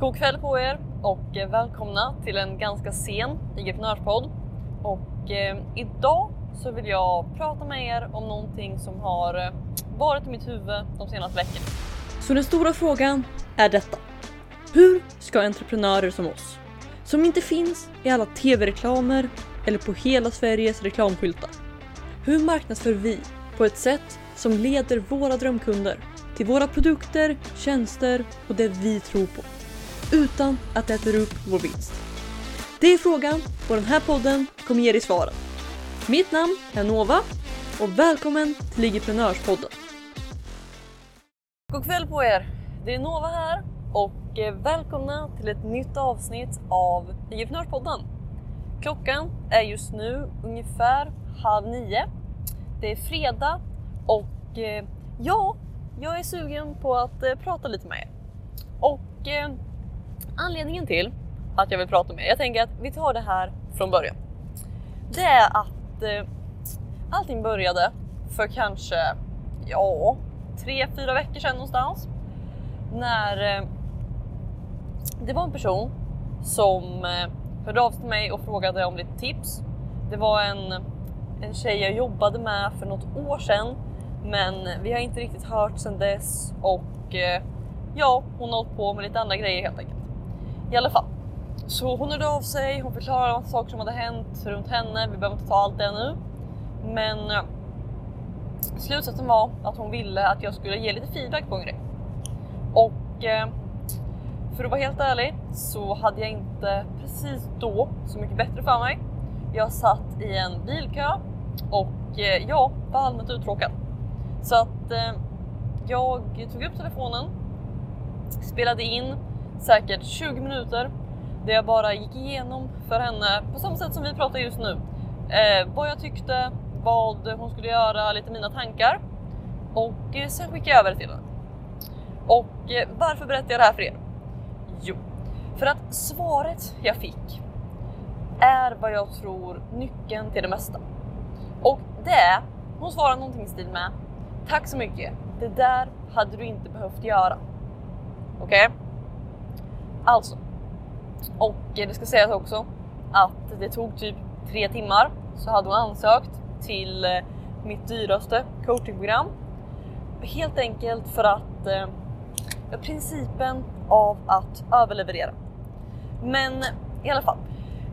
God kväll på er och eh, välkomna till en ganska sen IG-prenörspodd. Och eh, idag så vill jag prata med er om någonting som har eh, varit i mitt huvud de senaste veckorna. Så den stora frågan är detta. Hur ska entreprenörer som oss, som inte finns i alla tv-reklamer eller på hela Sveriges reklamskyltar. Hur marknadsför vi på ett sätt som leder våra drömkunder till våra produkter, tjänster och det vi tror på utan att det äter upp vår vinst? Det är frågan och den här podden kommer ge dig svaren. Mitt namn är Nova och välkommen till Ligiprenörspodden. God kväll på er! Det är Nova här och eh, välkomna till ett nytt avsnitt av Ligiprenörspodden. Klockan är just nu ungefär halv nio. Det är fredag och eh, ja, jag är sugen på att eh, prata lite med er. Och anledningen till att jag vill prata med er, jag tänker att vi tar det här från början. Det är att eh, allting började för kanske, ja, tre, fyra veckor sedan någonstans. När eh, det var en person som eh, hörde av sig till mig och frågade om lite tips. Det var en, en tjej jag jobbade med för något år sedan men vi har inte riktigt hört sedan dess och eh, ja, hon har hållit på med lite andra grejer helt enkelt. I alla fall. Så hon hörde av sig, hon förklarade om saker som hade hänt runt henne. Vi behöver inte ta allt det nu. Men eh, slutsatsen var att hon ville att jag skulle ge lite feedback på en grej. Och eh, för att vara helt ärlig så hade jag inte precis då så mycket bättre för mig. Jag satt i en bilkö och eh, ja, jag var allmänt uttråkad. Så att jag tog upp telefonen, spelade in säkert 20 minuter där jag bara gick igenom för henne på samma sätt som vi pratar just nu. Eh, vad jag tyckte, vad hon skulle göra, lite mina tankar och eh, sen skickade jag över det till henne. Och eh, varför berättar jag det här för er? Jo, för att svaret jag fick är vad jag tror nyckeln till det mesta. Och det är, hon svarar någonting i stil med Tack så mycket. Det där hade du inte behövt göra. Okej? Okay? Alltså. Och det ska sägas också att det tog typ tre timmar så hade hon ansökt till eh, mitt dyraste coachingprogram. Helt enkelt för att eh, principen av att överleverera. Men i alla fall,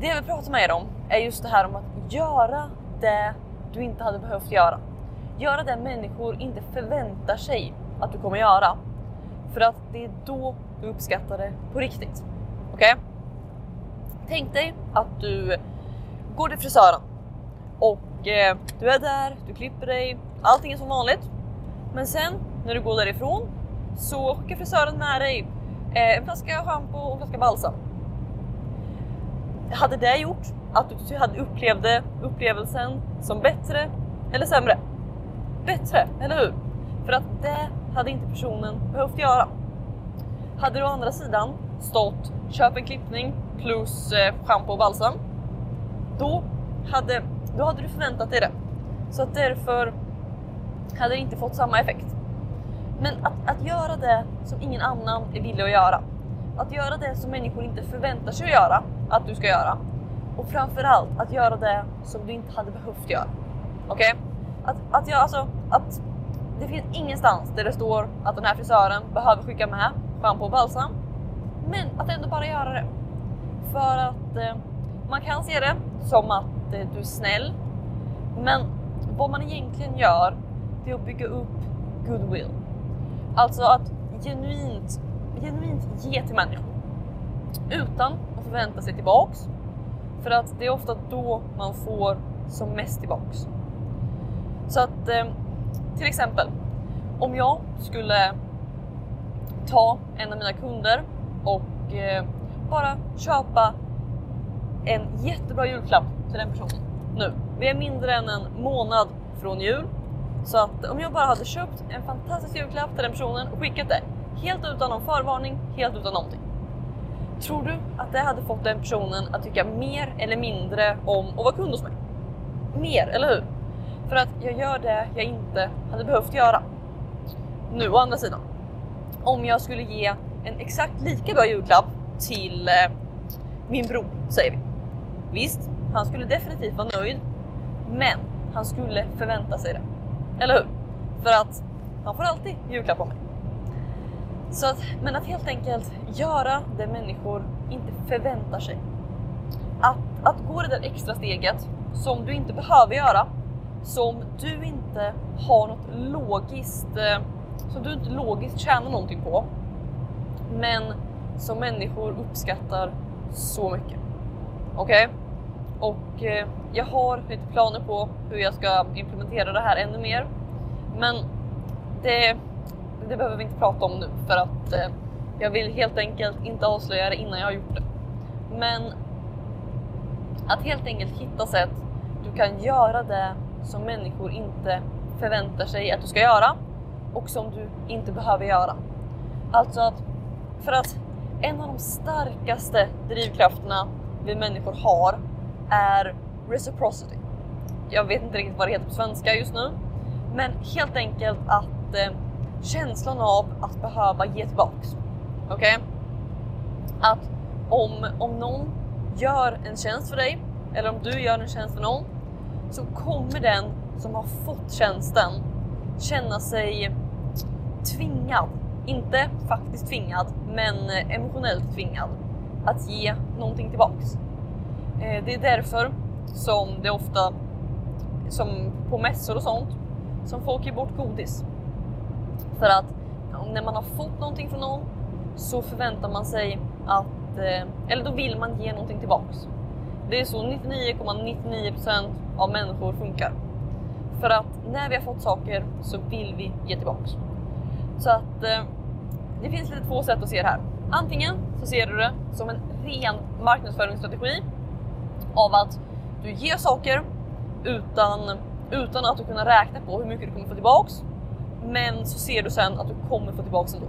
det jag vill prata med er om är just det här om att göra det du inte hade behövt göra. Göra det människor inte förväntar sig att du kommer göra. För att det är då du uppskattar det på riktigt. Okej? Okay? Tänk dig att du går till frisören och eh, du är där, du klipper dig, allting är som vanligt. Men sen när du går därifrån så skickar frisören med dig eh, en flaska schampo och en flaska balsam. Hade det gjort att du hade upplevde upplevelsen som bättre eller sämre? Bättre, eller hur? För att det hade inte personen behövt göra. Hade du å andra sidan stått köp en klippning plus eh, schampo och balsam, då hade, då hade du förväntat dig det. Så att därför hade det inte fått samma effekt. Men att, att göra det som ingen annan är villig att göra, att göra det som människor inte förväntar sig att göra att du ska göra och framförallt att göra det som du inte hade behövt göra. Okej? Okay? Att, att, jag, alltså, att det finns ingenstans där det står att den här frisören behöver skicka med schampo och balsam. Men att ändå bara göra det. För att eh, man kan se det som att eh, du är snäll. Men vad man egentligen gör, det är att bygga upp goodwill. Alltså att genuint, genuint ge till människor. Utan att förvänta sig tillbaks. För att det är ofta då man får som mest tillbaks. Så att eh, till exempel om jag skulle ta en av mina kunder och eh, bara köpa en jättebra julklapp till den personen nu. Vi är mindre än en månad från jul så att om jag bara hade köpt en fantastisk julklapp till den personen och skickat det helt utan någon förvarning, helt utan någonting. Tror du att det hade fått den personen att tycka mer eller mindre om att vara kund hos mig? Mer, eller hur? För att jag gör det jag inte hade behövt göra. Nu å andra sidan, om jag skulle ge en exakt lika bra julklapp till eh, min bror, säger vi. Visst, han skulle definitivt vara nöjd, men han skulle förvänta sig det. Eller hur? För att han får alltid julklapp av mig. Så att, men att helt enkelt göra det människor inte förväntar sig. Att, att gå det där extra steget som du inte behöver göra, som du inte har något logiskt, eh, som du inte logiskt tjänar någonting på. Men som människor uppskattar så mycket. Okej? Okay? Och eh, jag har lite planer på hur jag ska implementera det här ännu mer. Men det, det behöver vi inte prata om nu för att eh, jag vill helt enkelt inte avslöja det innan jag har gjort det. Men att helt enkelt hitta sätt du kan göra det som människor inte förväntar sig att du ska göra och som du inte behöver göra. Alltså att för att en av de starkaste drivkrafterna vi människor har är reciprocity. Jag vet inte riktigt vad det heter på svenska just nu, men helt enkelt att eh, känslan av att behöva ge tillbaks. Okej? Okay? Att om, om någon gör en tjänst för dig eller om du gör en tjänst för någon så kommer den som har fått tjänsten känna sig tvingad, inte faktiskt tvingad, men eh, emotionellt tvingad att ge någonting tillbaks. Eh, det är därför som det ofta, som på mässor och sånt, som folk ger bort godis. För att när man har fått någonting från någon så förväntar man sig att, eh, eller då vill man ge någonting tillbaks. Det är så 99,99% av människor funkar. För att när vi har fått saker så vill vi ge tillbaks. Så att eh, det finns lite två sätt att se det här. Antingen så ser du det som en ren marknadsföringsstrategi av att du ger saker utan, utan att du kunna räkna på hur mycket du kommer få tillbaks. Men så ser du sen att du kommer få tillbaks ändå.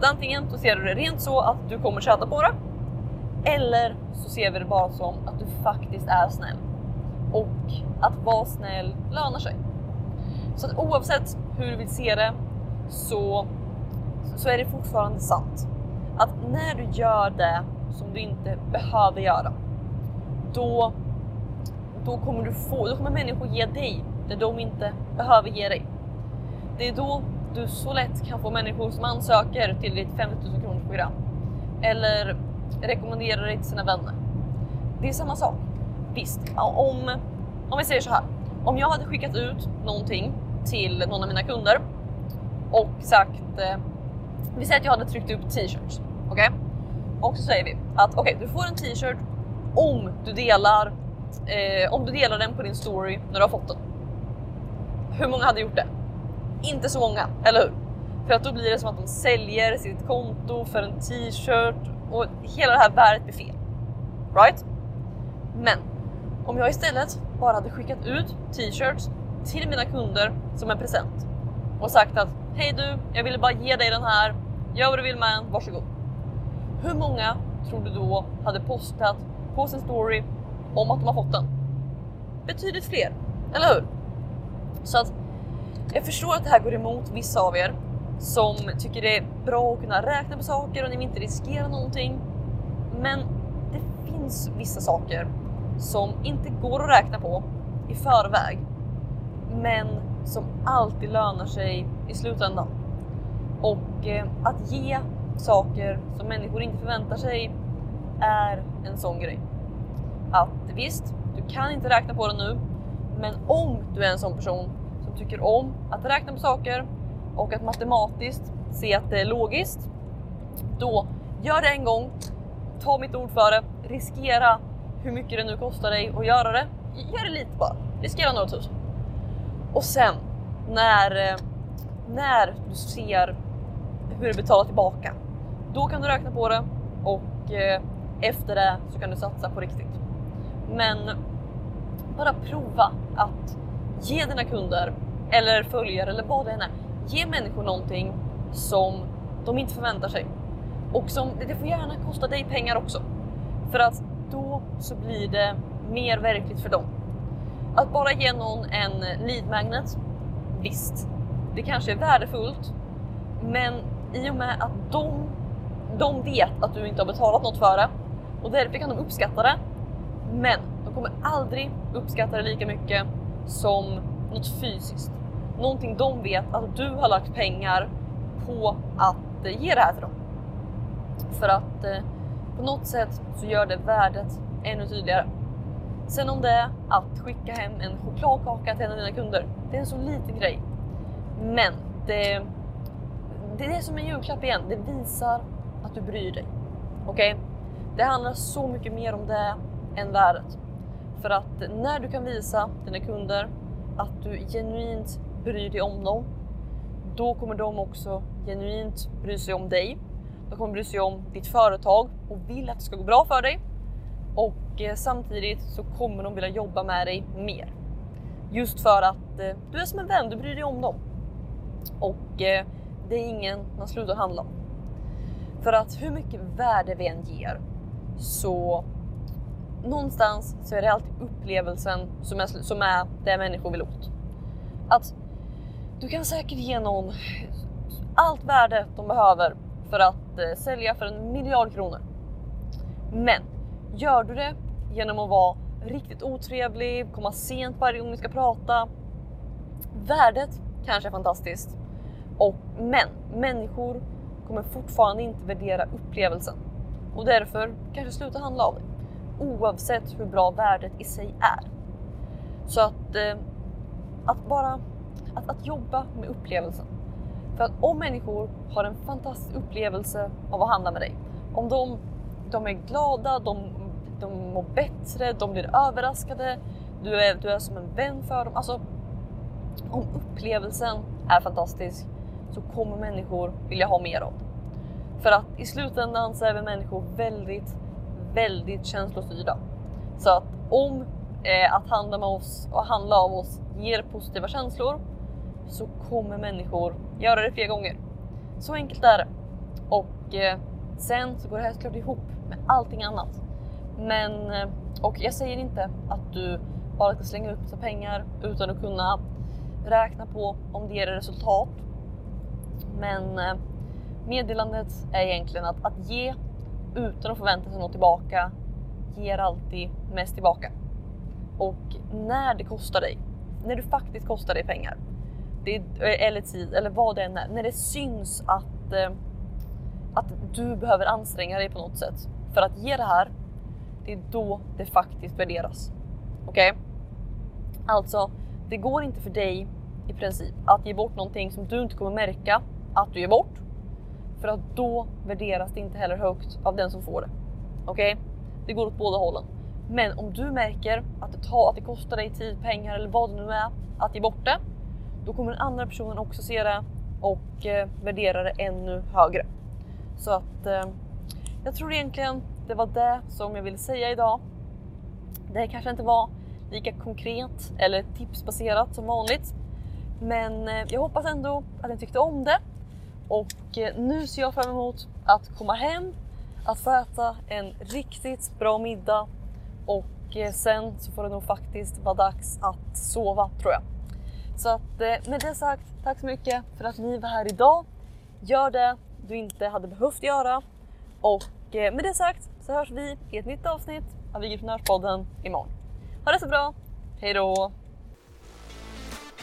Så antingen så ser du det rent så att du kommer tjäna på det. Eller så ser vi det bara som att du faktiskt är snäll. Och att vara snäll lönar sig. Så att oavsett hur du vill se det så, så är det fortfarande sant. Att när du gör det som du inte behöver göra, då, då kommer du få, då kommer människor ge dig det de inte behöver ge dig. Det är då du så lätt kan få människor som ansöker till ditt 50 000 kronors program eller rekommenderar dig till sina vänner. Det är samma sak. Visst, om, om vi säger så här. Om jag hade skickat ut någonting till någon av mina kunder och sagt, eh, vi säger att jag hade tryckt upp t-shirts, okej? Okay? Och så säger vi att okej, okay, du får en t-shirt om du delar eh, om du delar den på din story när du har fått den. Hur många hade gjort det? Inte så många, eller hur? För att då blir det som att de säljer sitt konto för en t-shirt och hela det här värdet blir fel. Right? Men om jag istället bara hade skickat ut t-shirts till mina kunder som en present och sagt att hej du, jag ville bara ge dig den här. Gör vad du vill med den, varsågod. Hur många tror du då hade postat på sin story om att de har fått den. Betydligt fler, eller hur? Så att jag förstår att det här går emot vissa av er som tycker det är bra att kunna räkna på saker och ni vill inte riskera någonting. Men det finns vissa saker som inte går att räkna på i förväg, men som alltid lönar sig i slutändan. Och eh, att ge saker som människor inte förväntar sig är en sån grej. Att visst, du kan inte räkna på det nu, men om du är en sån person som tycker om att räkna på saker och att matematiskt se att det är logiskt, då gör det en gång. Ta mitt ord för det. Riskera hur mycket det nu kostar dig att göra det. Gör det lite bara. Riskera några tusen. Och sen när, eh, när du ser hur du betalar tillbaka, då kan du räkna på det och eh, efter det så kan du satsa på riktigt. Men bara prova att ge dina kunder eller följare eller vad det än är, ge människor någonting som de inte förväntar sig. Och som, det får gärna kosta dig pengar också. För att då så blir det mer verkligt för dem. Att bara ge någon en lead magnet, visst, det kanske är värdefullt, men i och med att de de vet att du inte har betalat något för det och därför kan de uppskatta det. Men de kommer aldrig uppskatta det lika mycket som något fysiskt. Någonting de vet att du har lagt pengar på att eh, ge det här till dem. För att eh, på något sätt så gör det värdet ännu tydligare. Sen om det är att skicka hem en chokladkaka till en av dina kunder, det är en så liten grej. Men det, det är som en julklapp igen, det visar att du bryr dig. Okej? Okay? Det handlar så mycket mer om det än värdet. För att när du kan visa dina kunder att du genuint bryr dig om dem, då kommer de också genuint bry sig om dig. De kommer bry sig om ditt företag och vill att det ska gå bra för dig. Och eh, samtidigt så kommer de vilja jobba med dig mer. Just för att eh, du är som en vän, du bryr dig om dem. Och eh, det är ingen man slutar handla om. För att hur mycket värde vi än ger så någonstans så är det alltid upplevelsen som är, som är det människor vill åt. Att du kan säkert ge någon allt värde de behöver för att eh, sälja för en miljard kronor. Men gör du det genom att vara riktigt otrevlig, komma sent varje gång vi ska prata. Värdet kanske är fantastiskt, och, men människor kommer fortfarande inte värdera upplevelsen och därför kanske sluta handla av det oavsett hur bra värdet i sig är. Så att, eh, att bara att, att jobba med upplevelsen. För att om människor har en fantastisk upplevelse av att handla med dig, om de, de är glada, de, de mår bättre, de blir överraskade, du är, du är som en vän för dem. Alltså, om upplevelsen är fantastisk så kommer människor vilja ha mer av. För att i slutändan så är vi människor väldigt, väldigt känslostyrda. Så att om eh, att handla med oss och handla av oss ger positiva känslor så kommer människor göra det fler gånger. Så enkelt är det. Och eh, sen så går det här såklart ihop med allting annat. Men, eh, och jag säger inte att du bara ska slänga upp massa pengar utan att kunna räkna på om det ger resultat. Men eh, meddelandet är egentligen att, att ge utan att förvänta sig något tillbaka ger alltid mest tillbaka. Och när det kostar dig, när du faktiskt kostar dig pengar, det, eh, eller tid eller vad det än är, när det syns att, eh, att du behöver anstränga dig på något sätt för att ge det här, det är då det faktiskt värderas. Okej? Okay? Alltså, det går inte för dig i princip att ge bort någonting som du inte kommer märka att du ger bort. För att då värderas det inte heller högt av den som får det. Okej? Okay? Det går åt båda hållen. Men om du märker att det, tar, att det kostar dig tid, pengar eller vad det nu är att ge bort det, då kommer den andra personen också se det och eh, värdera det ännu högre. Så att eh, jag tror egentligen det var det som jag ville säga idag. Det kanske inte var lika konkret eller tipsbaserat som vanligt. Men eh, jag hoppas ändå att ni tyckte om det. Och eh, nu ser jag fram emot att komma hem, att få äta en riktigt bra middag och eh, sen så får det nog faktiskt vara dags att sova tror jag. Så att med det sagt, tack så mycket för att ni var här idag. Gör det du inte hade behövt göra. Och med det sagt så hörs vi i ett nytt avsnitt av Igeprenörspodden imorgon. Ha det så bra, hejdå!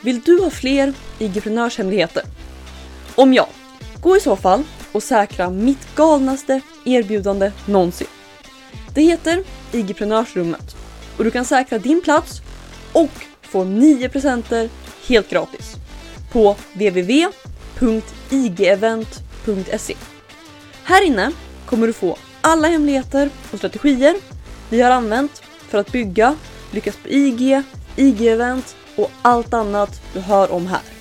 Vill du ha fler IG-prenörshemligheter? Om ja, gå i så fall och säkra mitt galnaste erbjudande någonsin. Det heter IG-prenörsrummet och du kan säkra din plats och få 9 presenter helt gratis på www.igevent.se. Här inne kommer du få alla hemligheter och strategier vi har använt för att bygga, lyckas på IG, IG-event och allt annat du hör om här.